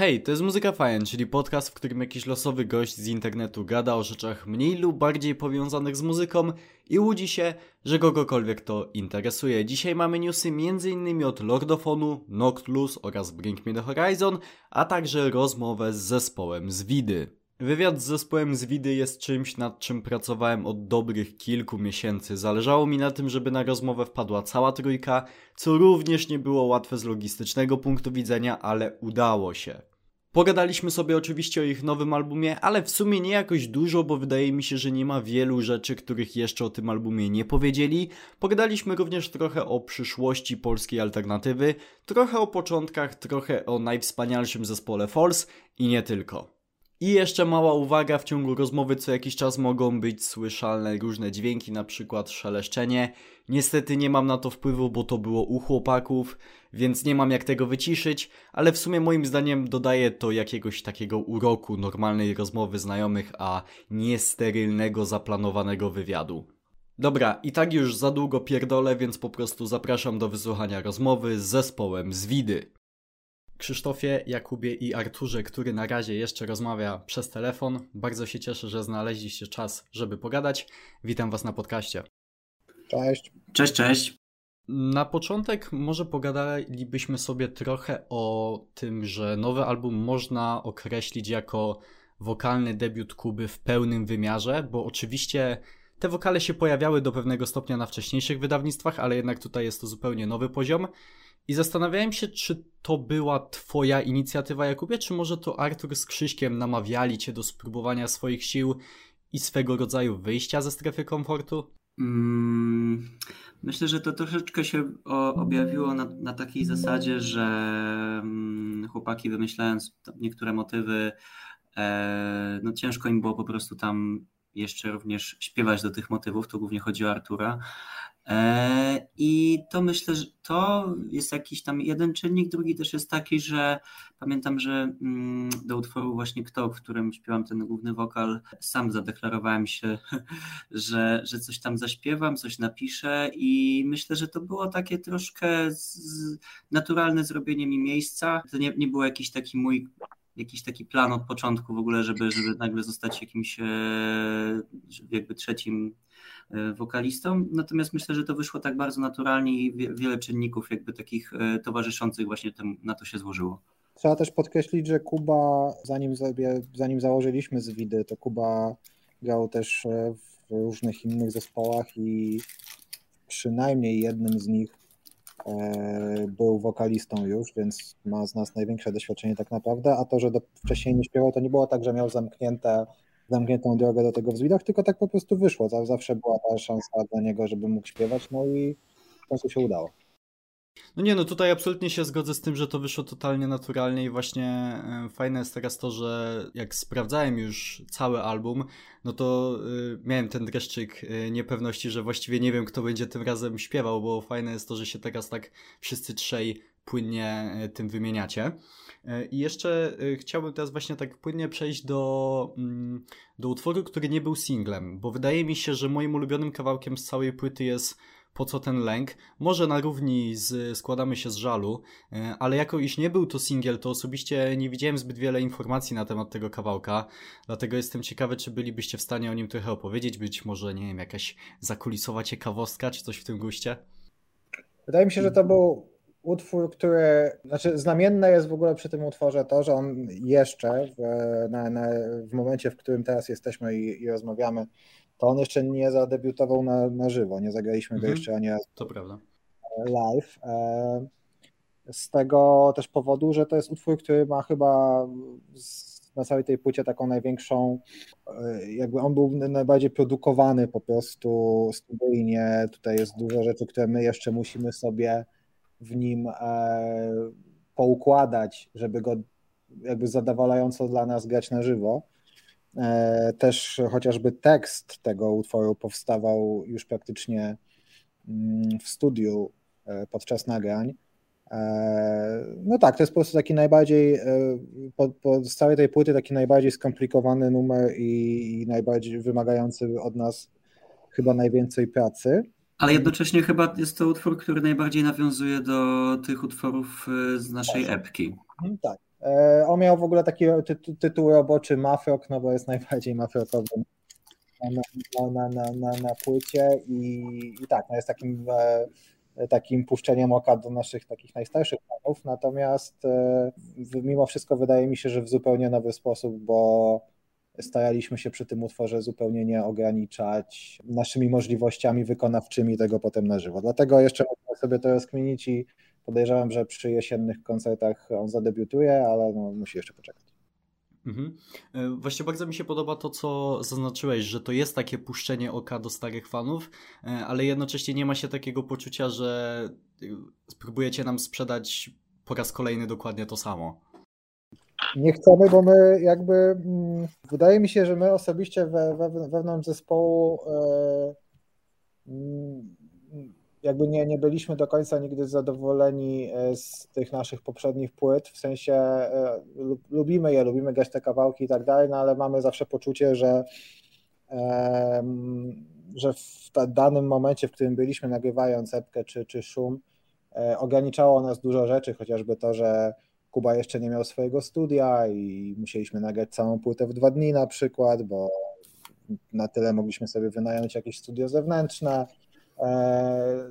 Hej, to jest Muzyka Fajn, czyli podcast, w którym jakiś losowy gość z internetu gada o rzeczach mniej lub bardziej powiązanych z muzyką i łudzi się, że kogokolwiek to interesuje. Dzisiaj mamy newsy m.in. od Lordofonu, Noctlus oraz Bring Me The Horizon, a także rozmowę z zespołem z Widy. Wywiad z zespołem z Widy jest czymś, nad czym pracowałem od dobrych kilku miesięcy. Zależało mi na tym, żeby na rozmowę wpadła cała trójka, co również nie było łatwe z logistycznego punktu widzenia, ale udało się. Pogadaliśmy sobie oczywiście o ich nowym albumie, ale w sumie nie jakoś dużo, bo wydaje mi się, że nie ma wielu rzeczy, których jeszcze o tym albumie nie powiedzieli. Pogadaliśmy również trochę o przyszłości polskiej alternatywy, trochę o początkach, trochę o najwspanialszym zespole False i nie tylko. I jeszcze mała uwaga, w ciągu rozmowy co jakiś czas mogą być słyszalne różne dźwięki, na przykład szeleszczenie. Niestety nie mam na to wpływu, bo to było u chłopaków, więc nie mam jak tego wyciszyć, ale w sumie moim zdaniem dodaje to jakiegoś takiego uroku normalnej rozmowy znajomych, a nie sterylnego, zaplanowanego wywiadu. Dobra, i tak już za długo pierdolę, więc po prostu zapraszam do wysłuchania rozmowy z zespołem z Widy. Krzysztofie, Jakubie i Arturze, który na razie jeszcze rozmawia przez telefon. Bardzo się cieszę, że znaleźliście czas, żeby pogadać. Witam Was na podcaście. Cześć. Cześć, cześć. Na początek może pogadalibyśmy sobie trochę o tym, że nowy album można określić jako wokalny debiut Kuby w pełnym wymiarze, bo oczywiście te wokale się pojawiały do pewnego stopnia na wcześniejszych wydawnictwach, ale jednak tutaj jest to zupełnie nowy poziom. I zastanawiałem się, czy to była twoja inicjatywa, Jakubie, czy może to Artur z Krzyśkiem namawiali cię do spróbowania swoich sił i swego rodzaju wyjścia ze strefy komfortu? Mm, myślę, że to troszeczkę się objawiło na, na takiej zasadzie, że mm, chłopaki wymyślając niektóre motywy, e, no ciężko im było po prostu tam jeszcze również śpiewać do tych motywów, to głównie chodzi o Artura. E, I to myślę, że to jest jakiś tam jeden czynnik. Drugi też jest taki, że pamiętam, że mm, do utworu właśnie Kto, w którym śpiewam ten główny wokal, sam zadeklarowałem się, że, że coś tam zaśpiewam, coś napiszę i myślę, że to było takie troszkę naturalne zrobienie mi miejsca. To nie, nie był jakiś taki mój jakiś taki plan od początku w ogóle, żeby, żeby nagle zostać jakimś e, jakby trzecim wokalistą. Natomiast myślę, że to wyszło tak bardzo naturalnie i wiele czynników jakby takich e, towarzyszących właśnie tym, na to się złożyło. Trzeba też podkreślić, że Kuba, zanim, sobie, zanim założyliśmy z Widy, to Kuba grał też w różnych innych zespołach i przynajmniej jednym z nich E, był wokalistą już, więc ma z nas największe doświadczenie tak naprawdę, a to, że do, wcześniej nie śpiewał, to nie było tak, że miał zamknięte, zamkniętą drogę do tego w widok, tylko tak po prostu wyszło. Zawsze była ta szansa dla niego, żeby mógł śpiewać, no i w końcu się udało. No nie, no tutaj absolutnie się zgodzę z tym, że to wyszło totalnie naturalnie i właśnie e, fajne jest teraz to, że jak sprawdzałem już cały album, no to y, miałem ten dreszczyk y, niepewności, że właściwie nie wiem, kto będzie tym razem śpiewał, bo fajne jest to, że się teraz tak wszyscy trzej płynnie y, tym wymieniacie. I jeszcze chciałbym teraz właśnie tak płynnie przejść do, mm, do utworu, który nie był singlem, bo wydaje mi się, że moim ulubionym kawałkiem z całej płyty jest po co ten lęk. Może na równi z Składamy się z żalu, e, ale jako iż nie był to singiel, to osobiście nie widziałem zbyt wiele informacji na temat tego kawałka, dlatego jestem ciekawy, czy bylibyście w stanie o nim trochę opowiedzieć, być może, nie wiem, jakaś zakulisowa ciekawostka, czy coś w tym guście? Wydaje mi się, że to był utwór, który, znaczy znamienne jest w ogóle przy tym utworze to, że on jeszcze w, na, na, w momencie, w którym teraz jesteśmy i, i rozmawiamy, to on jeszcze nie zadebiutował na, na żywo, nie zagraliśmy mhm. go jeszcze ani raz to prawda. live. E, z tego też powodu, że to jest utwór, który ma chyba na całej tej płycie taką największą, e, jakby on był najbardziej produkowany po prostu studyjnie. Tutaj jest dużo rzeczy, które my jeszcze musimy sobie w nim e, poukładać, żeby go jakby zadowalająco dla nas grać na żywo. E, też chociażby tekst tego utworu powstawał już praktycznie mm, w studiu e, podczas nagrań. No tak, to jest po prostu taki najbardziej, po, po z całej tej płyty taki najbardziej skomplikowany numer i, i najbardziej wymagający od nas chyba najwięcej pracy. Ale jednocześnie chyba jest to utwór, który najbardziej nawiązuje do tych utworów z naszej epki. Mhm, tak, On miał w ogóle taki ty tytuł roboczy Mafrok, no bo jest najbardziej mafrokowym na, na, na, na, na płycie i, i tak, no jest takim takim puszczeniem oka do naszych takich najstarszych fanów, natomiast mimo wszystko wydaje mi się, że w zupełnie nowy sposób, bo staraliśmy się przy tym utworze zupełnie nie ograniczać naszymi możliwościami wykonawczymi tego potem na żywo. Dlatego jeszcze można sobie to rozkminić i podejrzewam, że przy jesiennych koncertach on zadebiutuje, ale no, musi jeszcze poczekać. Mhm. E, właśnie bardzo mi się podoba to, co zaznaczyłeś, że to jest takie puszczenie oka do starych fanów, e, ale jednocześnie nie ma się takiego poczucia, że e, spróbujecie nam sprzedać po raz kolejny dokładnie to samo. Nie chcemy, bo my jakby mm, wydaje mi się, że my osobiście we, we, wewnątrz zespołu e, mm, jakby nie, nie byliśmy do końca nigdy zadowoleni e, z tych naszych poprzednich płyt, w sensie e, lubimy je, lubimy grać te kawałki i tak dalej, no ale mamy zawsze poczucie, że że w danym momencie, w którym byliśmy nagrywając epkę czy, czy szum, ograniczało nas dużo rzeczy, chociażby to, że Kuba jeszcze nie miał swojego studia i musieliśmy nagrać całą płytę w dwa dni na przykład, bo na tyle mogliśmy sobie wynająć jakieś studio zewnętrzne. E,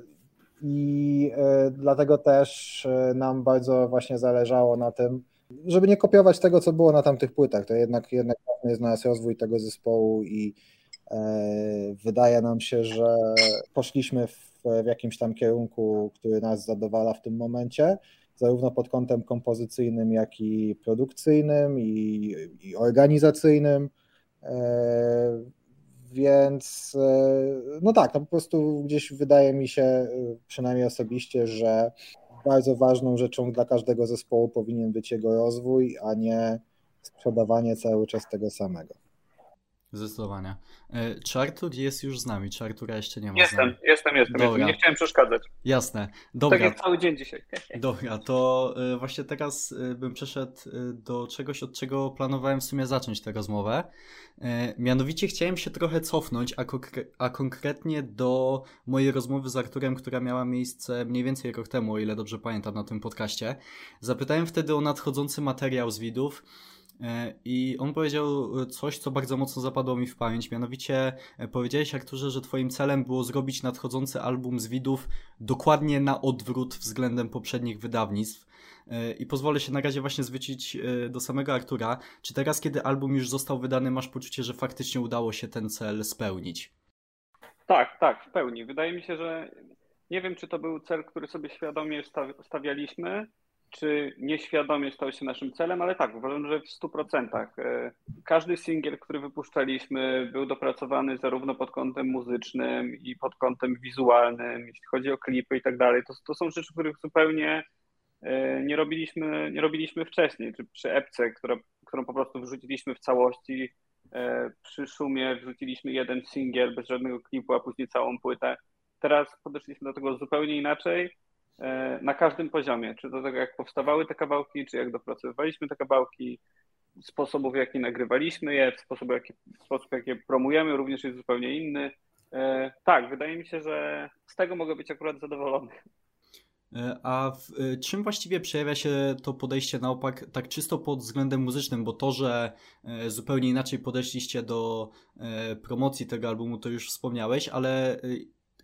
I e, dlatego też e, nam bardzo właśnie zależało na tym, żeby nie kopiować tego, co było na tamtych płytach. To jednak, jednak jest nas rozwój tego zespołu i wydaje nam się, że poszliśmy w, w jakimś tam kierunku, który nas zadowala w tym momencie zarówno pod kątem kompozycyjnym, jak i produkcyjnym i, i organizacyjnym. E, więc e, no tak, no po prostu gdzieś wydaje mi się, e, przynajmniej osobiście, że bardzo ważną rzeczą dla każdego zespołu powinien być jego rozwój, a nie sprzedawanie cały czas tego samego. Zdecydowanie. E, czy Artur jest już z nami? Czy Artura jeszcze nie ma Jestem, jestem, jestem. Dobra. Nie chciałem przeszkadzać. Jasne. Dobra. Tak jak cały dzień dzisiaj. Dobra, to e, właśnie teraz e, bym przeszedł do czegoś, od czego planowałem w sumie zacząć tę rozmowę. Mianowicie chciałem się trochę cofnąć, a, konkre a konkretnie do mojej rozmowy z Arturem, która miała miejsce mniej więcej rok temu, o ile dobrze pamiętam, na tym podcaście. Zapytałem wtedy o nadchodzący materiał z widów I on powiedział coś, co bardzo mocno zapadło mi w pamięć. Mianowicie e, powiedziałeś, Arturze, że Twoim celem było zrobić nadchodzący album z widów dokładnie na odwrót względem poprzednich wydawnictw. E, I pozwolę się na razie właśnie zwrócić do samego Artura. Czy teraz, kiedy album już został wydany, masz poczucie, że faktycznie udało się ten cel spełnić? Tak, tak, w pełni. Wydaje mi się, że nie wiem, czy to był cel, który sobie świadomie stawialiśmy, czy nieświadomie stał się naszym celem, ale tak, uważam, że w 100%. E, każdy singiel, który wypuszczaliśmy, był dopracowany zarówno pod kątem muzycznym i pod kątem wizualnym, jeśli chodzi o klipy i tak dalej. To, to są rzeczy, których zupełnie e, nie robiliśmy, nie robiliśmy wcześniej, czy przy epce, która, którą po prostu wrzuciliśmy w całości. E, przy szumie wrzuciliśmy jeden singiel bez żadnego klipu, a później całą płytę. Teraz podeszliśmy do tego zupełnie inaczej na każdym poziomie, czy do tego jak powstawały te kawałki, czy jak dopracowywaliśmy te kawałki, sposobów w jaki nagrywaliśmy je, sposób, jaki, sposób je promujemy również jest zupełnie inny. E, tak, wydaje mi się, że z tego mogę być akurat zadowolony. E, a w czym właściwie przejawia się to podejście na opak, tak czysto pod względem muzycznym, bo to, że zupełnie inaczej podeszliście do promocji tego albumu, to już wspomniałeś, ale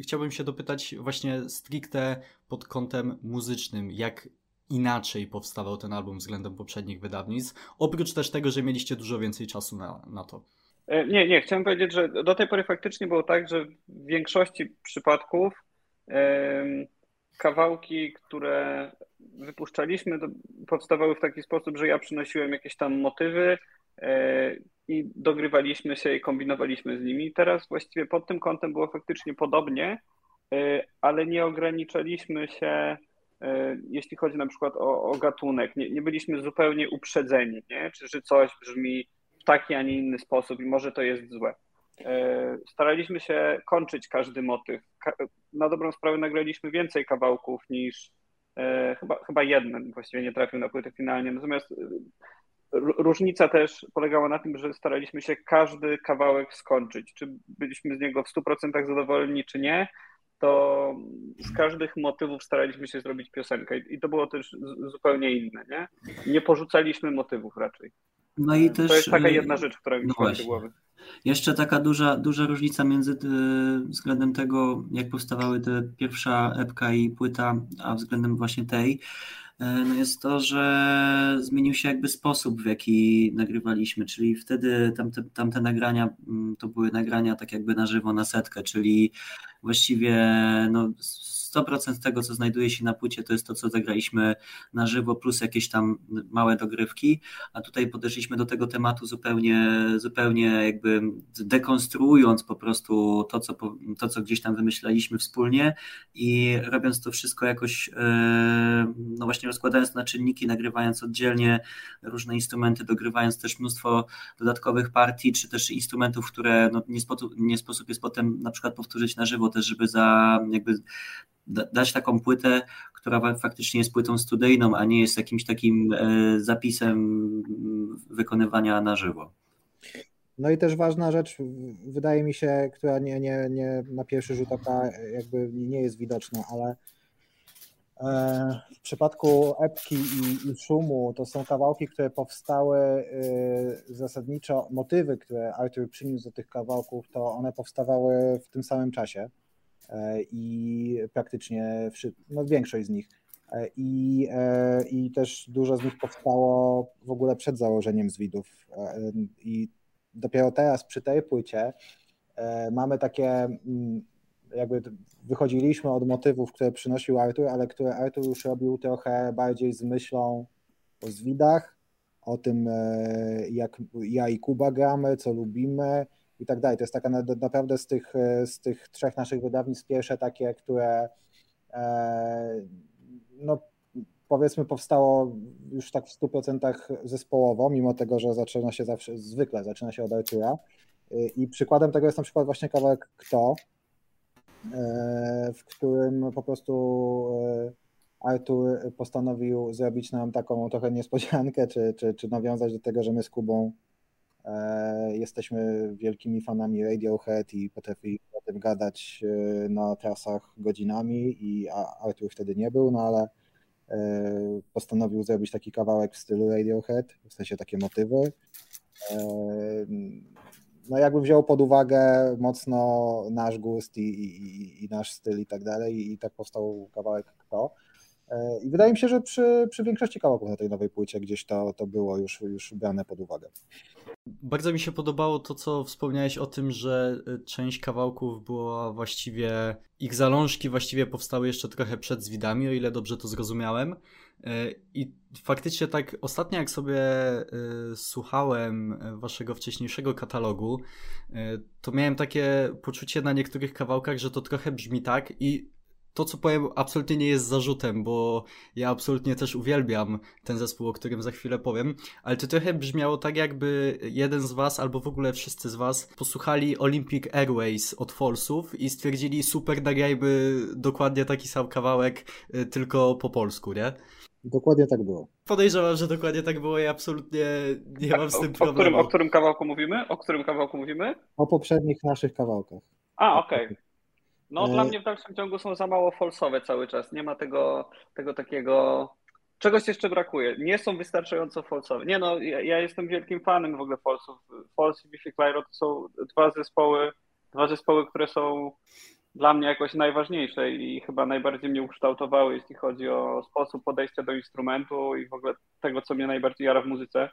chciałbym się dopytać właśnie stricte pod kątem muzycznym, jak inaczej powstawał ten album względem poprzednich wydawnictw, oprócz też tego, że mieliście dużo więcej czasu na, na to. E, nie, nie, chciałem powiedzieć, że do tej pory faktycznie było tak, że w większości przypadków kawałki, które wypuszczaliśmy, powstawały w taki sposób, że ja przynosiłem jakieś tam motywy, i dogrywaliśmy się i kombinowaliśmy z nimi. Teraz właściwie pod tym kątem było faktycznie podobnie, e, ale nie ograniczaliśmy się, e, jeśli chodzi na przykład o, o gatunek. Nie, nie, byliśmy zupełnie uprzedzeni, nie? Czy, że coś brzmi w taki, a nie inny sposób i może to jest złe. E, staraliśmy się kończyć każdy motyw. Na dobrą sprawę nagraliśmy więcej kawałków niż chyba, chyba jeden właściwie nie trafił na płytę finalnie. Natomiast Różnica też polegała na tym, że staraliśmy się każdy kawałek skończyć. Czy byliśmy z niego w 100% zadowoleni, czy nie, to z każdych motywów staraliśmy się zrobić piosenkę i to było też zupełnie inne, nie? Nie porzucaliśmy motywów raczej. No i też, to jest taka jedna rzecz, która mi no przychodzi do głowy. Jeszcze taka duża, duża różnica między y, względem tego, jak powstawały te pierwsza epka i płyta, a względem właśnie tej, E, no jest to, że zmienił się jakby sposób, w jaki nagrywaliśmy, czyli wtedy tamte, tamte nagrania mm, to były nagrania tak jakby na żywo, na setkę, czyli właściwie no, 100% tego, co znajduje się na płycie, to jest to, co zagraliśmy na żywo, plus jakieś tam małe dogrywki, a tutaj podeszliśmy do tego tematu zupełnie, zupełnie jakby dekonstruując po prostu to co, to, co gdzieś tam wymyślaliśmy wspólnie. I robiąc to wszystko jakoś, e, no właśnie rozkładając na czynniki, nagrywając oddzielnie różne instrumenty, dogrywając też mnóstwo dodatkowych partii, czy też instrumentów, które no, nie, sposób, nie sposób jest potem na przykład powtórzyć na żywo też, żeby za jakby dać taką płytę, która faktycznie jest płytą studyjną, a nie jest jakimś takim e, zapisem wykonywania na żywo. No i też ważna rzecz, wydaje mi się, która nie, nie, nie na pierwszy rzut oka jakby nie jest widoczna, ale e, w przypadku epki i, i, szumu to są kawałki, które powstały e, zasadniczo, motywy, które Arthur przyniósł do tych kawałków, to one powstawały w tym samym czasie. E, i praktycznie no większość z nich. E, I, e, I też dużo z nich powstało w ogóle przed założeniem zwidów. I dopiero teraz przy tej płycie mamy takie, mm, jakby wychodziliśmy od motywów, które przynosił Artur, ale które Artur już robił trochę bardziej z myślą o zwidach, o tym, jak ja i Kuba gramy, co lubimy, i tak dalej. To jest taka naprawdę z tych, z tych trzech naszych wydawnictw pierwsze takie, które e, no powiedzmy powstało już tak w 100% zespołowo, mimo tego, że zaczyna się zawsze, zwykle zaczyna się od Artura. I przykładem tego jest na przykład właśnie kawałek Kto, e, w którym po prostu e, Artur postanowił zrobić nam taką trochę niespodziankę, czy, czy, czy nawiązać do tego, że my z Kubą E, jesteśmy wielkimi fanami Radiohead i potrafili o tym gadać e, na trasach godzinami i Artur wtedy nie był, no ale e, postanowił zrobić taki kawałek w stylu Radiohead, w sensie takie motywy. No jakby wziął pod uwagę mocno nasz gust i, i, i nasz styl i tak dalej i tak powstał kawałek Kto. I wydaje mi się, że przy, przy większości kawałków na tej nowej płycie gdzieś to, to było już, już brane pod uwagę. Bardzo mi się podobało to, co wspomniałeś o tym, że y, część kawałków była właściwie, ich zalążki właściwie powstały jeszcze trochę przed Zwidami, o ile dobrze to zrozumiałem. Y, I faktycznie tak ostatnio jak sobie słuchałem waszego wcześniejszego katalogu, to miałem takie poczucie na niektórych kawałkach, że to trochę brzmi tak i to, co powiem, absolutnie nie jest zarzutem, bo ja absolutnie też uwielbiam ten zespół, o którym za chwilę powiem, ale to trochę brzmiało tak, jakby jeden z was, albo w ogóle wszyscy z was posłuchali Olympic Airways od Falsów i stwierdzili, super, nagrajmy dokładnie taki sam kawałek, y, tylko po polsku, nie? Dokładnie tak było. Podejrzewam, że dokładnie tak było i absolutnie nie mam z tym problemu. O którym, o którym kawałku mówimy? O którym kawałku mówimy? O poprzednich naszych kawałkach. A, okej. Okay. No, e... dla mnie w dalszym ciągu są za mało falsowe cały czas. Nie ma tego, tego takiego. Czegoś jeszcze brakuje. Nie są wystarczająco falsowe. Nie no, ja, ja jestem wielkim fanem w ogóle falsów. False i Biffy Clyro to są dwa zespoły, dwa zespoły, które są dla mnie jakoś najważniejsze i chyba najbardziej mnie ukształtowały, jeśli chodzi o sposób podejścia do instrumentu i w ogóle tego, co mnie najbardziej jara w muzyce.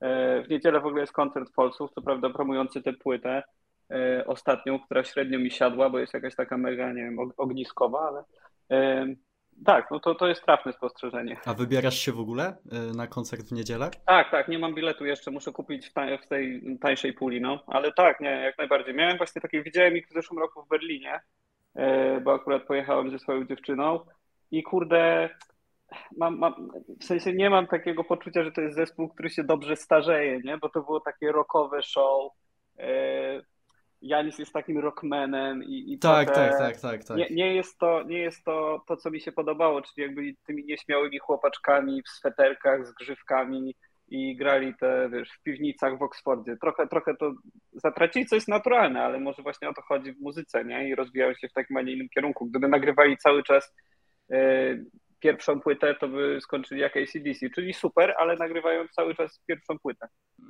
E, w niedzielę w ogóle jest koncert Falsów, co prawda promujący tę płytę. E, ostatnią, która średnio mi siadła, bo jest jakaś taka mega, nie wiem, ogniskowa, ale e, tak, no to, to jest trafne spostrzeżenie. A wybierasz się w ogóle e, na koncert w niedzielę? Tak, tak, nie mam biletu jeszcze, muszę kupić w, tej tańszej puli, no, ale tak, nie, jak najbardziej. Miałem właśnie takie, widziałem ich w zeszłym roku w Berlinie, bo akurat pojechałem ze swoją dziewczyną i kurde, mam, mam, w sensie nie mam takiego poczucia, że to jest zespół, który się dobrze starzeje, nie, bo to było takie rockowe show, Janis jest takim rockmanem i, i tak, tak, tak, tak, tak. Nie, nie, jest to, nie jest to to, co mi się podobało, czyli jakby tymi nieśmiałymi chłopaczkami w sweterkach z grzywkami i grali te, wiesz, w piwnicach w Oksfordzie. Trochę, trochę to zatracili, co jest naturalne, ale może właśnie o to chodzi w muzyce, nie? I rozwijają się w takim, a nie innym kierunku. Gdyby nagrywali cały czas yy, pierwszą płytę, to by skończyli jak ACDC, czyli super, ale nagrywają cały czas pierwszą płytę.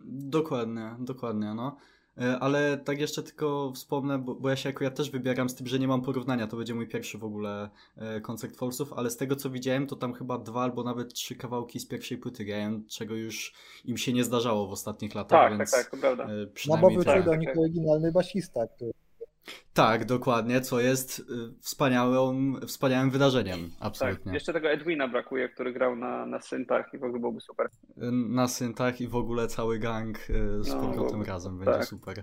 Dokładnie, dokładnie, no. E, ale tak jeszcze tylko wspomnę, bo, bo ja się akurat też wybieram z tym, że nie mam porównania. To będzie mój pierwszy w ogóle e, koncert Falsów, ale z tego co widziałem, to tam chyba dwa albo nawet trzy kawałki z pierwszej płyty grają, czego już im się nie zdarzało w ostatnich latach. Tak, tak więc, tak, tak, to prawda. e, No bo Przynajmniej tak. do nich oryginalny basista, który tak, dokładnie, co jest y, wspaniałym, wspaniałym wydarzeniem, Tak, absolutnie. jeszcze tego Edwina brakuje, który grał na, na syntach i w ogóle byłoby super. Y, Na syntach i w ogóle cały gang y, z No, powrotem razem będzie tak. super.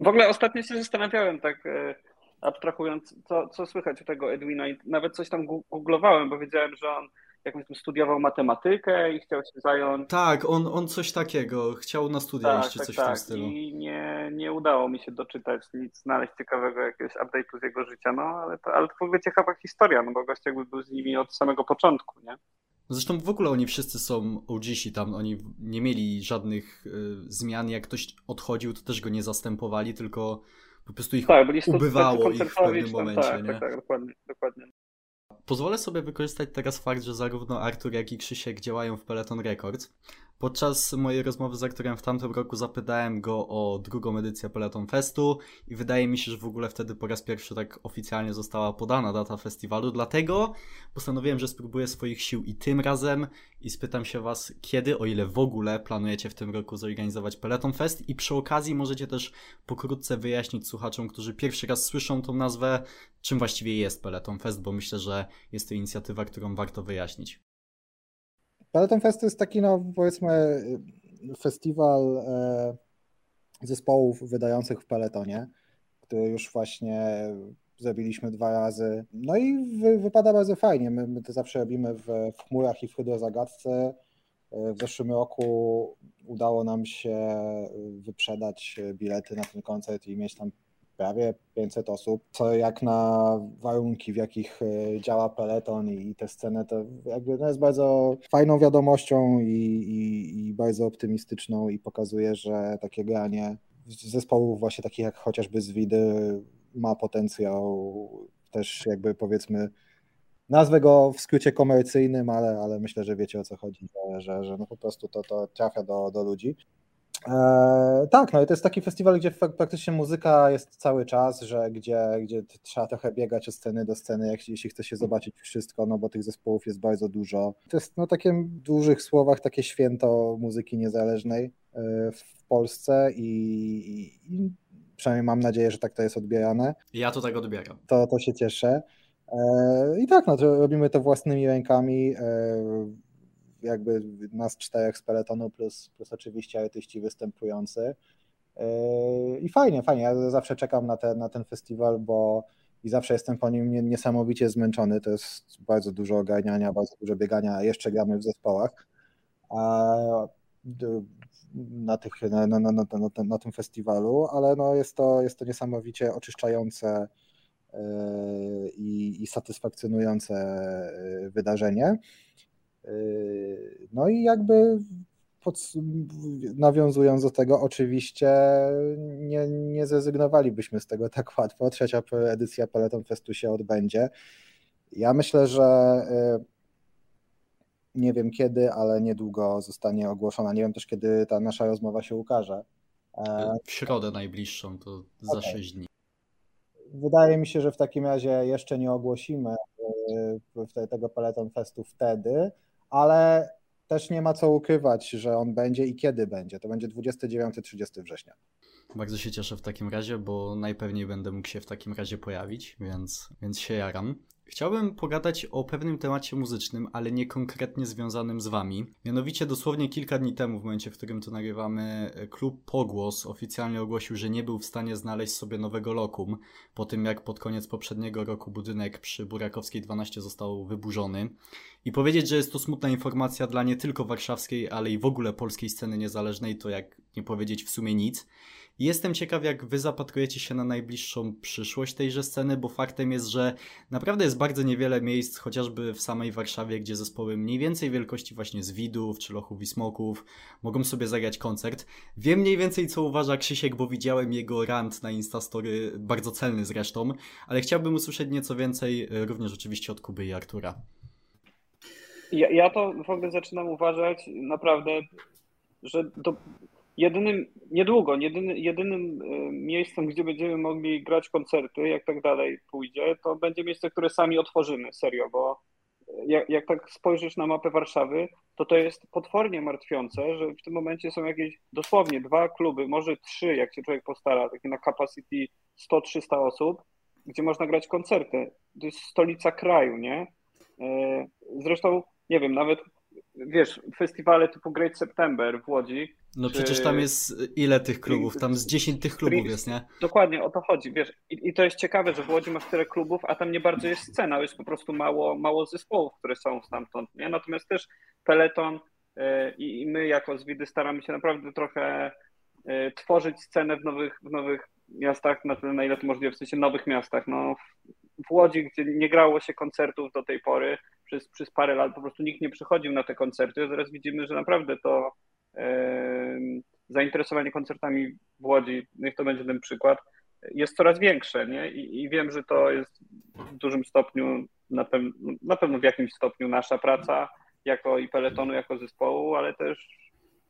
W ogóle ostatnio się zastanawiałem, tak abstrahując, co, co słychać u tego Edwina i nawet coś tam googlowałem, bo wiedziałem, że on tam studiował matematykę i chciał się zająć. Tak, on, on coś takiego chciał na studia iść, czy tak, coś tak, w tym tak. stylu. I nie, nie udało mi się doczytać nic, znaleźć ciekawego jakiegoś update'u z jego życia, no ale to, ale to w ogóle ciekawa historia, no bo gość jakby był z nimi od samego początku, nie? Zresztą w ogóle oni wszyscy są OGsi tam, oni nie mieli żadnych y, zmian, jak ktoś odchodził, to też go nie zastępowali, tylko po prostu ich Tak, byli ubywało ich w pewnym momencie, tak, nie? Tak, tak, dokładnie, dokładnie. Pozwolę sobie wykorzystać teraz fakt, że zarówno Artur, jak i Krzysiek działają w Peloton Records. Podczas mojej rozmowy z Arturem w tamtym roku zapytałem go o drugą edycję Peloton Festu i wydaje mi się, że w ogóle wtedy po raz pierwszy tak oficjalnie została podana data festiwalu, dlatego postanowiłem, że spróbuję swoich sił i tym razem i spytam się Was, kiedy, o ile w ogóle planujecie w tym roku zorganizować Peloton Fest i przy okazji możecie też pokrótce wyjaśnić słuchaczom, którzy pierwszy raz słyszą tą nazwę, czym właściwie jest Peloton Fest, bo myślę, że jest to inicjatywa, którą warto wyjaśnić. Peloton Fest to jest taki, no powiedzmy, festiwal e, zespołów wydających w peletonie, który już właśnie zrobiliśmy dwa razy. No i wy, wypada bardzo fajnie. My, my to zawsze robimy w, w chmurach i w hydrozagadce. E, W zeszłym roku udało nam się wyprzedać bilety na ten koncert i mieć tam prawie 500 osób, co jak na warunki, w jakich e, działa Peloton i, i tę scenę, to jakby no jest bardzo fajną wiadomością i, i, i bardzo optymistyczną i pokazuje, że takie granie zespołów właśnie takich jak chociażby z Widy ma potencjał też jakby powiedzmy nazwę go w skrócie komercyjnym, ale, ale myślę, że wiecie o co chodzi, że, że, że no po prostu to, to trafia do, do ludzi. E, tak, no i to jest taki festiwal, gdzie praktycznie muzyka jest cały czas, że gdzie, gdzie trzeba trochę biegać od sceny do sceny, jak, jeśli chce się zobaczyć wszystko, no bo tych zespołów jest bardzo dużo. To jest no takie w dużych słowach takie święto muzyki niezależnej e, w Polsce i, i, przynajmniej mam nadzieję, że tak to jest odbierane Ja to tak odbieram. to, to się cieszę. E, I tak, no to robimy to własnymi rękami. Jakby nas czterech z peletonu, plus, plus oczywiście artyści występujący. E, I fajnie, fajnie. Ja zawsze czekam na, te, na ten festiwal, bo i zawsze jestem po nim nie- niesamowicie zmęczony. To jest bardzo dużo ogarniania, bardzo dużo biegania, a jeszcze gramy w zespołach. A na, tych, na, na, na, na, tym festiwalu, ale no jest, to, jest to niesamowicie oczyszczające e, i, i satysfakcjonujące e, wydarzenie. No i jakby pod, nawiązując do tego, oczywiście nie, nie zrezygnowalibyśmy z tego tak łatwo. Trzecia edycja Peloton Festu się odbędzie. Ja myślę, że e, nie wiem kiedy, ale niedługo zostanie ogłoszona. Nie wiem też, kiedy ta nasza rozmowa się ukaże. E, W środę najbliższą, to za Okej. 6 dni. Wydaje mi się, że w takim razie jeszcze nie ogłosimy y, tego Peloton Festu wtedy, ale też nie ma co ukrywać, że on będzie i kiedy będzie. To będzie 29-30 września. Bardzo się cieszę w takim razie, bo najpewniej będę mógł się w takim razie pojawić, więc, więc się jaram. Chciałbym pogadać o pewnym temacie muzycznym, ale nie konkretnie związanym z wami. Mianowicie dosłownie kilka dni temu, w momencie, w którym to nagrywamy, klub Pogłos oficjalnie ogłosił, że nie był w stanie znaleźć sobie nowego lokum, po tym jak pod koniec poprzedniego roku budynek przy Burakowskiej 12 został wyburzony. I powiedzieć, że jest to smutna informacja dla nie tylko warszawskiej, ale i w ogóle polskiej sceny niezależnej, to jak nie powiedzieć w sumie nic. Jestem ciekaw, jak wy zapatrujecie się na najbliższą przyszłość tejże sceny, bo faktem jest, że naprawdę jest bardzo niewiele miejsc, chociażby w samej Warszawie, gdzie zespoły mniej więcej wielkości właśnie z Widów czy Lochów i Smoków mogą sobie zagrać koncert. Wiem mniej więcej, co uważa Krzysiek, bo widziałem jego rant na Instastory, bardzo celny zresztą, ale chciałbym usłyszeć nieco więcej e, również oczywiście od Kuby i Artura. Ja, ja to w ogóle zaczynam uważać naprawdę, że do, jedynym, niedługo, jedyny, jedynym e, miejscem, gdzie będziemy mogli grać koncerty, jak tak dalej pójdzie, to będzie miejsce, które sami otworzymy, serio, bo jak, jak tak spojrzysz na mapę Warszawy, to to jest potwornie martwiące, że w tym momencie są jakieś dosłownie dwa kluby, może trzy, jak się człowiek postara, takie na capacity 100-300 osób, gdzie można grać koncerty. To jest stolica kraju, nie? E, zresztą, nie wiem, nawet wiesz, festiwale typu Great September w Łodzi. No czy... przecież tam jest ile tych klubów? Tam z 10 tych klubów jest, nie? Dokładnie, o to chodzi, wiesz. I, I, to jest ciekawe, że w Łodzi masz tyle klubów, a tam nie bardzo jest scena, jest po prostu mało, mało zespołów, które są stamtąd, nie? Natomiast też Peloton yy, i my jako Zwidy staramy się naprawdę trochę yy, tworzyć scenę w nowych, w nowych miastach, na tyle na ile to możliwe, w sensie nowych miastach. No, w Łodzi, gdzie nie grało się koncertów do tej pory, przez, przez parę lat po prostu nikt nie przychodził na te koncerty. Zaraz widzimy, że naprawdę to e, zainteresowanie koncertami w Łodzi, niech to będzie ten przykład, jest coraz większe, nie? I, I, wiem, że to jest w dużym stopniu, na, pew na pewno w jakimś stopniu nasza praca jako i peletonu, jako zespołu, ale też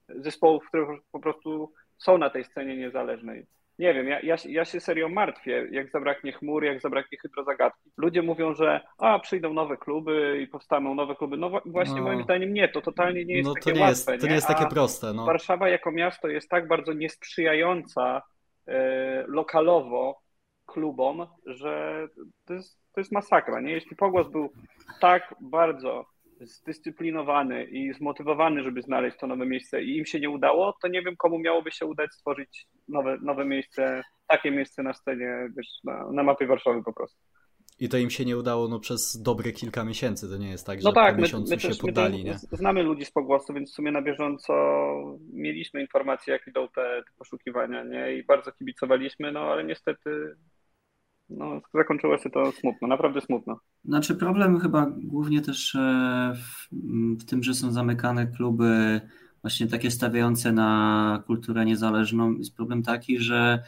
zespołów, które po prostu są na tej scenie niezależnej. Nie wiem, ja, ja, ja się serio martwię, jak zabraknie chmur, jak zabraknie hydrozagadki. Ludzie mówią, że a, przyjdą nowe kluby i powstaną nowe kluby. No właśnie no. moim zdaniem nie, to totalnie nie jest no, to takie nie łatwe. Jest, to nie jest takie proste. No. Warszawa jako miasto jest tak bardzo niesprzyjająca e, lokalowo klubom, że to jest, to jest masakra. Nie? Jeśli pogłos był tak bardzo zdyscyplinowany i zmotywowany, żeby znaleźć to nowe miejsce i im się nie udało, to nie wiem, komu miałoby się udać stworzyć nowe, nowe miejsce, takie miejsce na scenie, wiesz, na, na mapie Warszawy po prostu. I to im się nie udało no, przez dobre kilka miesięcy, to nie jest tak, że no tak, po miesiącu my, my się też, poddali, nie? Znamy ludzi z pogłosu, więc w sumie na bieżąco mieliśmy informacje, jak idą te, te poszukiwania, nie? I bardzo kibicowaliśmy, no ale niestety no, zakończyło się to smutno, naprawdę smutno. Znaczy problem chyba głównie też e, w, w tym, że są zamykane kluby właśnie takie stawiające na kulturę niezależną. Jest problem taki, że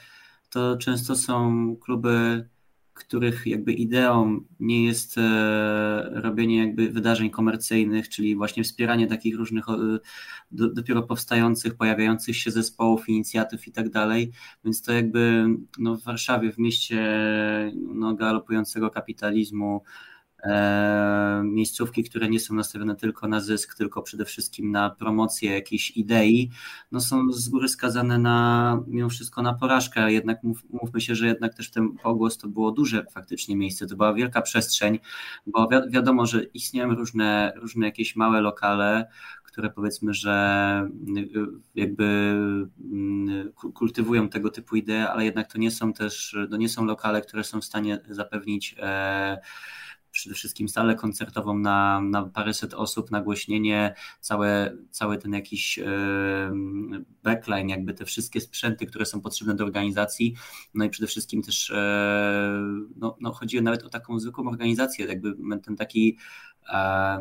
to często są kluby których jakby ideą nie jest e, robienie jakby wydarzeń komercyjnych, czyli właśnie wspieranie takich różnych dopiero powstających, pojawiających się zespołów, inicjatyw i tak dalej, więc to jakby no w Warszawie, w mieście no, galopującego kapitalizmu, E, miejscówki, które nie są nastawione tylko na zysk, tylko przede wszystkim na promocję jakiejś idei, no są z góry skazane na mimo wszystko na porażkę. Jednak mów, mówmy się, że jednak też ten pogłos to było duże faktycznie miejsce, to była wielka przestrzeń, bo wi wiadomo, że istnieją różne, różne jakieś małe lokale, które powiedzmy, że y, jakby mm, kultywują tego typu idee, ale jednak to nie są też, to nie są lokale, które są w stanie zapewnić e, przede wszystkim salę koncertową na, na paręset osób, nagłośnienie, całe, cały ten jakiś backline, jakby te wszystkie sprzęty, które są potrzebne do organizacji, no i przede wszystkim też e, no, no chodziło nawet o taką zwykłą organizację, jakby ten taki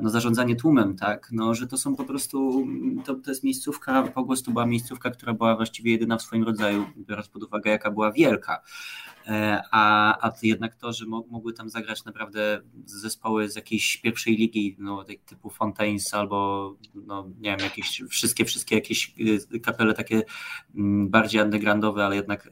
no, zarządzanie tłumem, tak, no, że to są po prostu, to, to jest miejscówka, Pogłos to była miejscówka, która była właściwie jedyna w swoim rodzaju, biorąc pod uwagę, jaka była wielka, e, a, a jednak to, że mogły tam zagrać naprawdę zespoły z jakiejś pierwszej ligi, no, typu Fontaines albo, no, nie wiem, jakieś wszystkie, wszystkie jakieś y, kapele takie mm, bardziej undergroundowe, ale jednak e,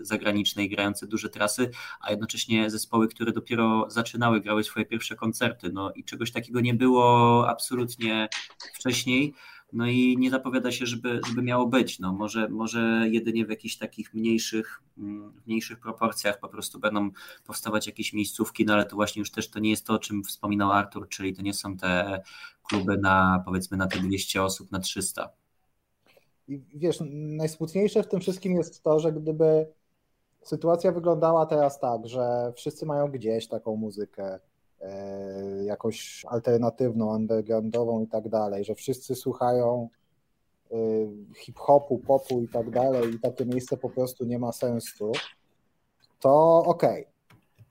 zagraniczne i grające duże trasy, a jednocześnie zespoły, które dopiero zaczynały, grały swoje pierwsze koncerty, no i czegoś takiego nie było absolutnie wcześniej. No i nie zapowiada się, żeby, żeby miało być. No może, może jedynie w jakichś takich mniejszych, mm, mniejszych proporcjach po prostu będą powstawać jakieś miejscówki, no ale to właśnie już też to nie jest to, o czym wspominał Artur, czyli to nie są te kluby na powiedzmy na te 200 osób, na 300. I wiesz, najsmutniejsze w tym wszystkim jest to, że gdyby sytuacja wyglądała teraz tak, że wszyscy mają gdzieś taką muzykę, jakąś alternatywną, undergroundową i tak dalej, że wszyscy słuchają hip-hopu, popu i tak dalej, i takie miejsce po prostu nie ma sensu, to okej. Okay.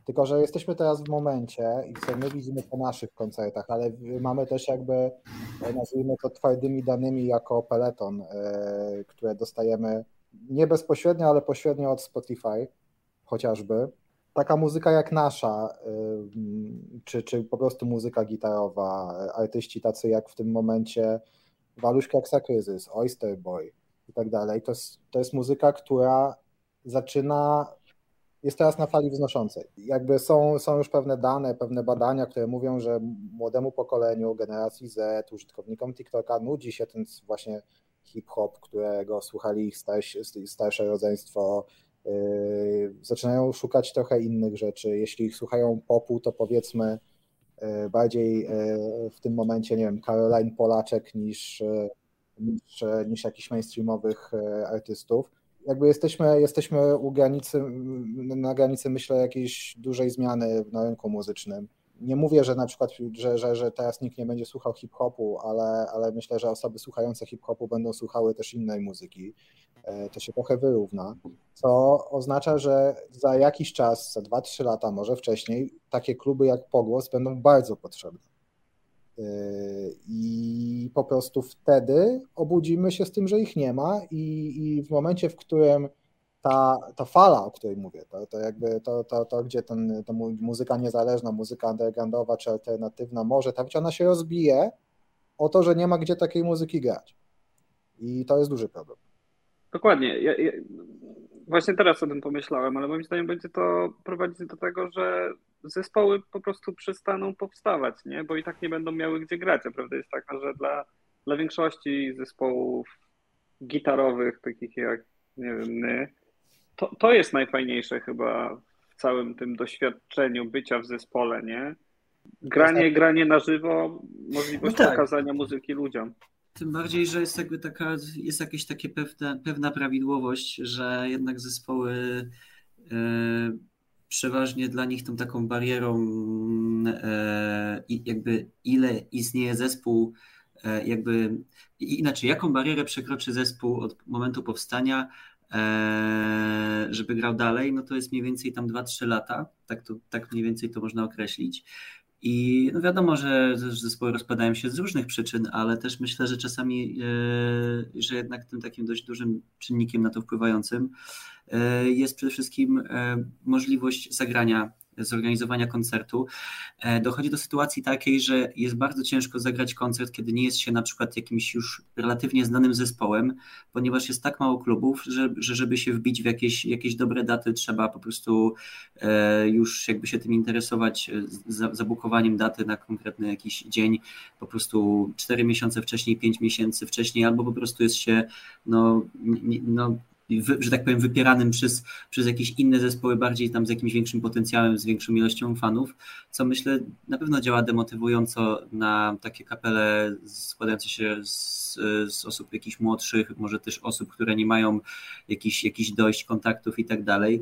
Tylko, że jesteśmy teraz w momencie i co my widzimy po naszych koncertach, ale mamy też jakby, e, nazwijmy to twardymi danymi jako peleton, e, które dostajemy nie bezpośrednio, ale pośrednio od Spotify chociażby. Taka muzyka jak nasza, e, czy, czy po prostu muzyka gitarowa, artyści tacy jak w tym momencie Waluszka Kryzys, Oyster Boy i tak dalej, to jest, to jest muzyka, która zaczyna jest teraz na fali wznoszącej. Jakby są, są już pewne dane, pewne badania, które mówią, że młodemu pokoleniu, generacji Z, użytkownikom TikToka nudzi się ten właśnie hip-hop, którego słuchali ich starsi, starsze rodzeństwo. Yy, zaczynają szukać trochę innych rzeczy. Jeśli słuchają popu, to powiedzmy yy, bardziej yy, w tym momencie, nie wiem, Caroline Polaczek niż, niż, niż jakichś mainstreamowych artystów jakby jesteśmy, jesteśmy u granicy, na granicy myślę jakiejś dużej zmiany na rynku muzycznym. Nie mówię, że na przykład, że, że, że teraz nikt nie będzie słuchał hip-hopu, ale, ale myślę, że osoby słuchające hip-hopu będą słuchały też innej muzyki. E, to się trochę wyrówna, co oznacza, że za jakiś czas, za 2-3 lata, może wcześniej, takie kluby jak Pogłos będą bardzo potrzebne. I po prostu wtedy obudzimy się z tym, że ich nie ma, i, i w momencie, w którym ta, ta fala, o której mówię, to, to jakby to, to, to gdzie ten, ta muzyka niezależna, muzyka undergroundowa czy alternatywna może trafić, ona się rozbije o to, że nie ma gdzie takiej muzyki grać. I to jest duży problem. Dokładnie. Ja, ja, właśnie teraz o tym pomyślałem, ale moim zdaniem będzie to prowadzić do tego, że zespoły po prostu przestaną powstawać, nie? bo i tak nie będą miały gdzie grać. A prawda jest taka, że dla, dla większości zespołów gitarowych, takich jak nie wiem, my, to, to jest najfajniejsze chyba w całym tym doświadczeniu bycia w zespole, nie? Granie, granie na żywo, możliwość no tak. pokazania muzyki ludziom. Tym bardziej, że jest jakby taka, jest jakieś takie pewne, pewna prawidłowość, że jednak zespoły yy, przeważnie dla nich tą taką barierą e, jakby ile istnieje zespół, e, jakby inaczej, jaką barierę przekroczy zespół od momentu powstania, żeby grał dalej, no to jest mniej więcej tam 2-3 lata, tak, to, tak mniej więcej to można określić. I no wiadomo, że zespoły rozpadają się z różnych przyczyn, ale też myślę, że czasami, że jednak tym takim dość dużym czynnikiem na to wpływającym E, jest przede wszystkim e, możliwość zagrania zorganizowania koncertu. E, dochodzi do sytuacji takiej, że jest bardzo ciężko zagrać koncert, kiedy nie jest się na przykład jakimś już relatywnie znanym zespołem, ponieważ jest tak mało klubów, że, że żeby się wbić w jakieś, jakieś dobre daty, trzeba po prostu już jakby się tym interesować, zabukowaniem daty na konkretny jakiś dzień, po prostu 4 miesiące wcześniej, 5 miesięcy wcześniej, albo po prostu jest się no, no że tak powiem, wypieranym przez, przez jakieś inne zespoły, bardziej tam z jakimś większym potencjałem, z większą ilością fanów, co myślę na pewno działa demotywująco na takie kapele składające się z, z osób jakichś młodszych, może też osób, które nie mają jakichś, jakichś dojść, kontaktów i tak dalej.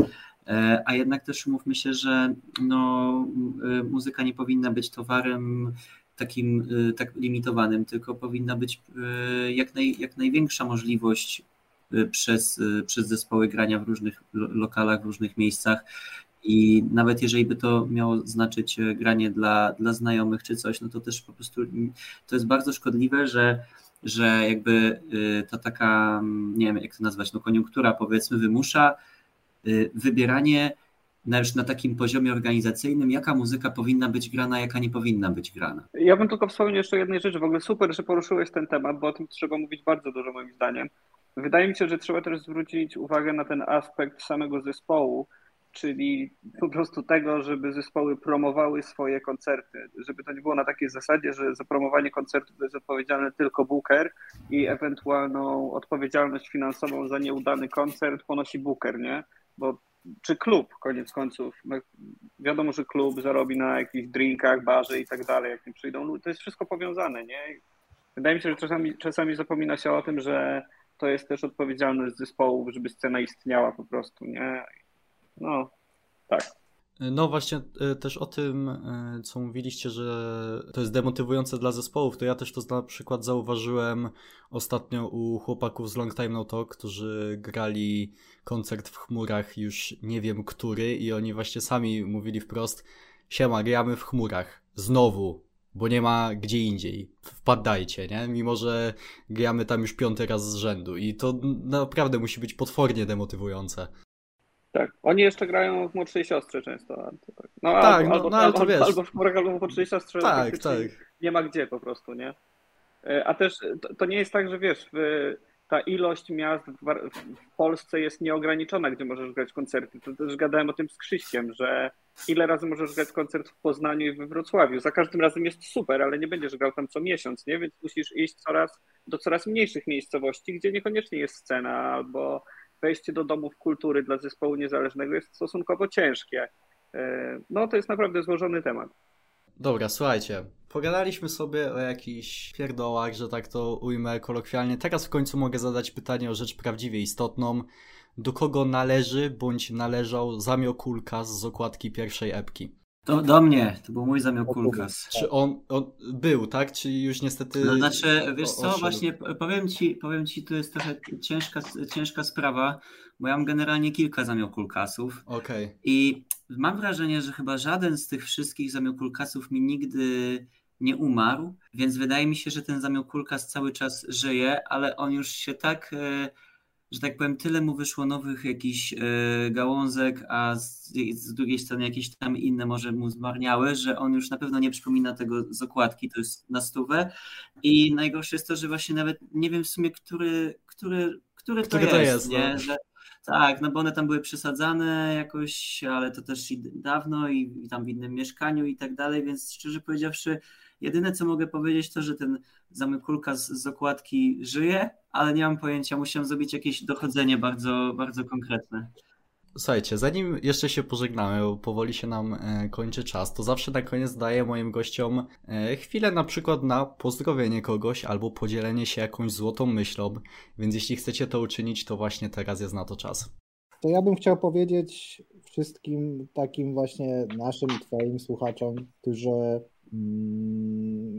E, a jednak też mówmy się, że no, e, muzyka nie powinna być towarem takim e, tak limitowanym, tylko powinna być jak, naj, jak największa możliwość Y, przez, y, przez zespoły grania w różnych lokalach, w różnych miejscach. I nawet jeżeli by to miało znaczyć y, granie dla, dla znajomych czy coś, no to też po prostu to jest bardzo szkodliwe, że, że jakby to taka, nie wiem jak to nazwać, no koniunktura powiedzmy wymusza wybieranie na już na takim poziomie organizacyjnym, jaka muzyka powinna być grana, jaka nie powinna być grana. Ja bym tylko wspomniał jeszcze jednej rzeczy, w ogóle super, że poruszyłeś ten temat, bo o tym trzeba mówić bardzo dużo moim zdaniem. Wydaje mi się, że trzeba też zwrócić uwagę na ten aspekt samego zespołu, czyli po prostu tego, żeby zespoły promowały swoje koncerty, żeby to nie było na takiej zasadzie, że za promowanie koncertu jest odpowiedzialny tylko booker i ewentualną odpowiedzialność finansową za nieudany koncert ponosi booker, nie? Bo czy klub, koniec końców. No, wiadomo, że klub zarobi na jakichś drinkach, barze i tak dalej, jak nie przyjdą. To jest wszystko powiązane, nie? Wydaje mi się, że czasami, czasami zapomina się o tym, że to jest też odpowiedzialność zespołów, żeby scena istniała po prostu, nie? No, tak. No właśnie e, też o tym, e, co mówiliście, że to jest demotywujące dla zespołów, to ja też to na przykład zauważyłem ostatnio u chłopaków z Long Time No Talk, którzy grali koncert w chmurach już nie wiem który i oni właśnie sami mówili wprost siema, gramy w chmurach, znowu, bo nie ma gdzie indziej. Wpadajcie, nie? Mimo, że gramy tam już piąty raz z rzędu i to naprawdę musi być potwornie demotywujące. Tak, oni jeszcze grają w młodszej siostrze często. Tak. No, tak, albo, no, albo, no, ale to wiesz. albo w chmurach, albo w młodszej siostrze. Tak, tak. Nie ma gdzie po prostu, nie? E, a też to, to nie jest tak, że wiesz, ta ilość miast w, w, Polsce jest nieograniczona, gdzie możesz grać koncerty. To też gadałem o tym z Krzyśkiem, że ile razy możesz grać koncert w Poznaniu i we Wrocławiu. Za każdym razem jest super, ale nie będziesz grał tam co miesiąc, nie? Więc musisz iść coraz do coraz mniejszych miejscowości, gdzie niekoniecznie jest scena albo wejście do domów kultury dla zespołu niezależnego jest stosunkowo ciężkie. E, no to jest naprawdę złożony temat. Dobra, słuchajcie, pogadaliśmy sobie o jakichś pierdołach, że tak to ujmę kolokwialnie. Teraz w końcu mogę zadać pytanie o rzecz prawdziwie istotną. Do kogo należy bądź należał zamiokulka z okładki pierwszej epki? To do mnie, to był mój zamiokulkas. Czy on, on, był, tak? Czy już niestety. No znaczy, wiesz co, właśnie powiem ci, powiem ci, to jest trochę ciężka, ciężka sprawa, bo ja mam generalnie kilka zamiokulkasów. Okej. Okay. I mam wrażenie, że chyba żaden z tych wszystkich zamiokulkasów mi nigdy nie umarł, więc wydaje mi się, że ten zamiokulkas cały czas żyje, ale on już się tak e, że tak powiem, tyle mu wyszło nowych jakichś e, gałązek, a z, z, drugiej strony jakieś tam inne może mu zmarniały, że on już na pewno nie przypomina tego z okładki, to jest na stówę. I najgorsze jest to, że właśnie nawet nie wiem w sumie, który, który, który, który to, to jest, jest nie? No. Tak, no bo one tam były przesadzane jakoś, ale to też i dawno i, i tam w innym mieszkaniu i tak dalej, więc szczerze powiedziawszy, Jedyne, co mogę powiedzieć, to, że ten zamykulka z, z okładki żyje, ale nie mam pojęcia, musiałem zrobić jakieś dochodzenie bardzo, bardzo konkretne. Słuchajcie, zanim jeszcze się pożegnamy, bo powoli się nam e, kończy czas, to zawsze na koniec daję moim gościom e, chwilę na przykład na pozdrowienie kogoś albo podzielenie się jakąś złotą myślą, więc jeśli chcecie to uczynić, to właśnie teraz jest na to czas. To ja bym chciał powiedzieć wszystkim takim właśnie naszym, twoim słuchaczom, którzy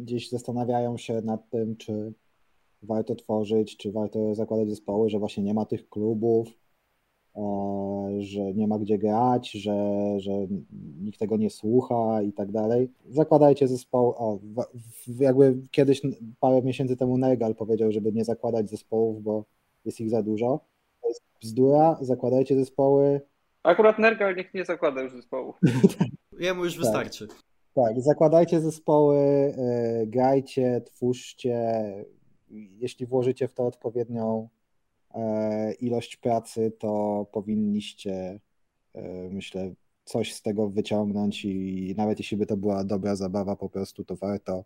gdzieś zastanawiają się nad tym, czy warto tworzyć, czy warto zakładać zespoły, że właśnie nie ma tych klubów, e, że nie ma gdzie grać, że, że nikt tego nie słucha i tak dalej. Zakładajcie zespoł. O, jakby kiedyś parę miesięcy temu Nergal powiedział, żeby nie zakładać zespołów, bo jest ich za dużo. To jest bzdura, zakładajcie zespoły. Akurat Nergal niech nie zakłada już zespołów. Jemu już tak. wystarczy. Tak, zakładajcie zespoły, e, grajcie, twórzcie. Jeśli włożycie w to odpowiednią e, ilość pracy, to powinniście, e, myślę, coś z tego wyciągnąć i nawet jeśli by to była dobra zabawa, po prostu to warto.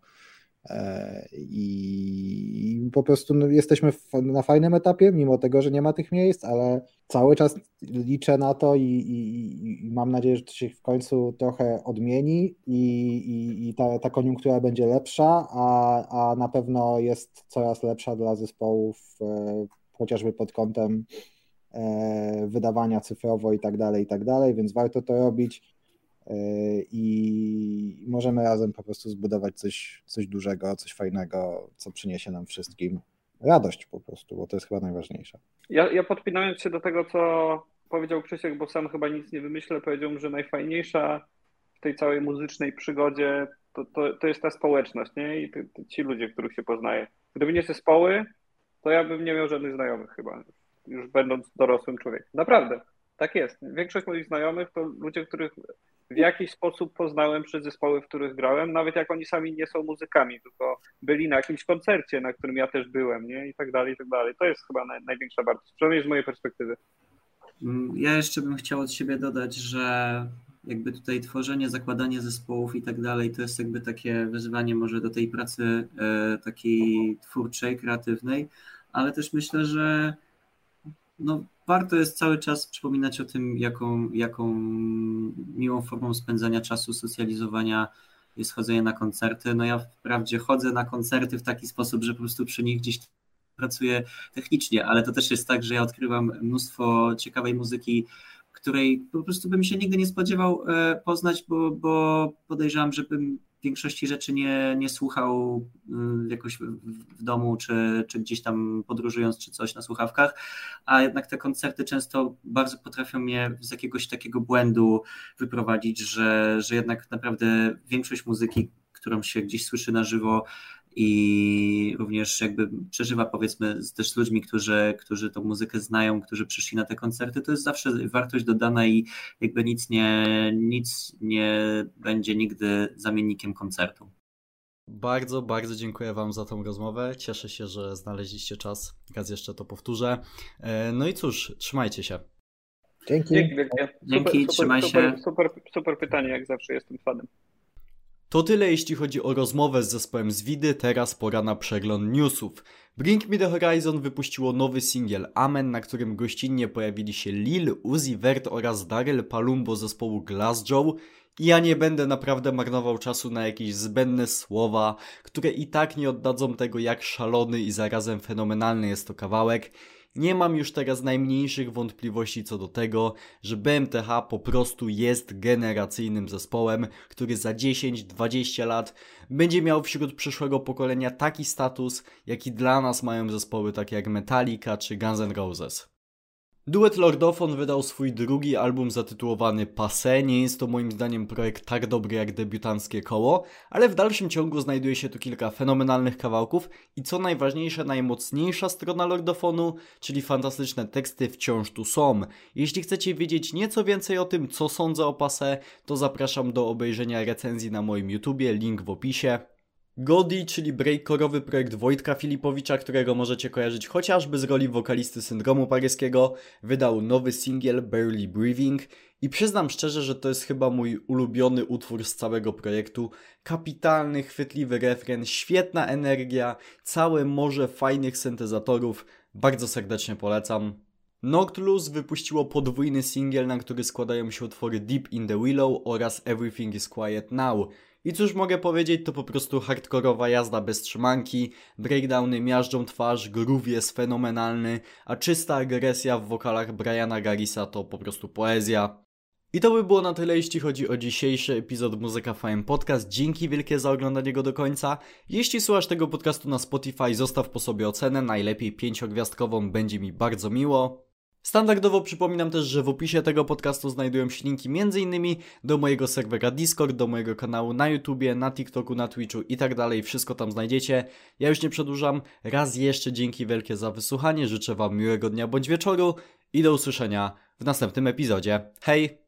I po prostu no, jesteśmy na fajnym etapie, mimo tego, że nie ma tych miejsc, ale cały czas liczę na to i, i, i mam nadzieję, że to się w końcu trochę odmieni i, i ta, ta koniunktura będzie lepsza, a, a na pewno jest coraz lepsza dla zespołów, e, chociażby pod kątem e, wydawania cyfrowo i tak dalej, i tak dalej, więc warto to robić i możemy razem po prostu zbudować coś, coś dużego, coś fajnego, co przyniesie nam wszystkim radość po prostu, bo to jest chyba najważniejsze. Ja, ja podpinając się do tego, co powiedział Krzysiek, bo sam chyba nic nie wymyślę, powiedział, że najfajniejsza w tej całej muzycznej przygodzie to, to, to jest ta społeczność, nie? I ci ludzie, których się poznaje. Gdyby nie zespoły, to ja bym nie miał żadnych znajomych chyba, już będąc dorosłym człowiekiem. Naprawdę, tak jest. Większość moich znajomych to ludzie, których w jakiś sposób poznałem przez zespoły, w których grałem, nawet jak oni sami nie są muzykami, tylko byli na jakimś koncercie, na którym ja też byłem, nie? I tak dalej, i tak dalej. To jest chyba naj, największa wartość, przynajmniej z mojej perspektywy. Mm, ja jeszcze bym chciał od siebie dodać, że jakby tutaj tworzenie, zakładanie zespołów i tak dalej, to jest jakby takie wyzwanie może do tej pracy e, takiej twórczej, kreatywnej, ale też myślę, że no, warto jest cały czas przypominać o tym, jaką, jaką miłą formą spędzania czasu, socjalizowania jest chodzenie na koncerty. No ja wprawdzie chodzę na koncerty w taki sposób, że po prostu przy nich gdzieś pracuję technicznie, ale to też jest tak, że ja odkrywam mnóstwo ciekawej muzyki której po prostu bym się nigdy nie spodziewał e, poznać, bo, bo podejrzewam, żebym większości rzeczy nie, nie słuchał y, jakoś w domu, czy, czy gdzieś tam podróżując, czy coś na słuchawkach, a jednak te koncerty często bardzo potrafią mnie z jakiegoś takiego błędu wyprowadzić, że, że jednak naprawdę większość muzyki, którą się gdzieś słyszy na żywo, i również jakby przeżywa powiedzmy też z ludźmi, którzy, którzy tą muzykę znają, którzy przyszli na te koncerty, to jest zawsze wartość dodana i jakby nic nie, nic nie będzie nigdy zamiennikiem koncertu. Bardzo, bardzo dziękuję Wam za tą rozmowę. Cieszę się, że znaleźliście czas. Raz jeszcze to powtórzę. E, no i cóż, trzymajcie się. Dzięki. Dzięki wielkie. Dzięki, super, trzymaj super, się. Super, super, super pytanie, jak zawsze jestem fanem. To tyle jeśli chodzi o rozmowę z zespołem z Widy, teraz pora na przegląd newsów. Bring Me The Horizon wypuściło nowy singiel Amen, na którym gościnnie pojawili się Lil, Uzi Vert oraz Daryl Palumbo zespołu Glassjaw. I ja nie będę naprawdę marnował czasu na jakieś zbędne słowa, które i tak nie oddadzą tego jak szalony i zarazem fenomenalny jest to kawałek. Nie mam już teraz najmniejszych wątpliwości co do tego, że BMTH po prostu jest generacyjnym zespołem, który za 10-20 lat będzie miał wśród przyszłego pokolenia taki status, jaki dla nas mają zespoły takie jak Metallica czy Guns N' Roses. Duet Lordofon wydał swój drugi album zatytułowany Passé. Nie jest to moim zdaniem projekt tak dobry jak debiutanckie koło, ale w dalszym ciągu znajduje się tu kilka fenomenalnych kawałków i co najważniejsze, najmocniejsza strona Lordofonu, czyli fantastyczne teksty wciąż tu są. Jeśli chcecie wiedzieć nieco więcej o tym, co sądzę o Passé, to zapraszam do obejrzenia recenzji na moim YouTubie, link w opisie. Godi, czyli breakcore'owy projekt Wojtka Filipowicza, którego możecie kojarzyć chociażby z roli wokalisty syndromu paryskiego, wydał nowy singiel Barely Breathing i przyznam szczerze, że to jest chyba mój ulubiony utwór z całego projektu. Kapitalny, chwytliwy refren, świetna energia, całe morze fajnych syntezatorów. Bardzo serdecznie polecam. Noctlus wypuściło podwójny singiel, na który składają się utwory Deep in the Willow oraz Everything is Quiet Now. I cóż mogę powiedzieć, to po prostu hardkorowa jazda bez trzymanki, breakdowny miażdżą twarz, groove jest fenomenalny, a czysta agresja w wokalach Briana Garisa to po prostu poezja. I to by było na tyle, jeśli chodzi o dzisiejszy epizod Muzyka Fame Podcast. Dzięki wielkie za oglądanie go do końca. Jeśli słuchasz tego podcastu na Spotify, zostaw po sobie ocenę, najlepiej pięciogwiazdkową, będzie mi bardzo miło. Standardowo przypominam też, że w opisie tego podcastu znajdują się linki m.in. do mojego serwera Discord, do mojego kanału na YouTubie, na TikToku, na Twitchu i tak dalej. Wszystko tam znajdziecie. Ja już nie przedłużam. Raz jeszcze dzięki wielkie za wysłuchanie. Życzę Wam miłego dnia bądź wieczoru i do usłyszenia w następnym epizodzie. Hej!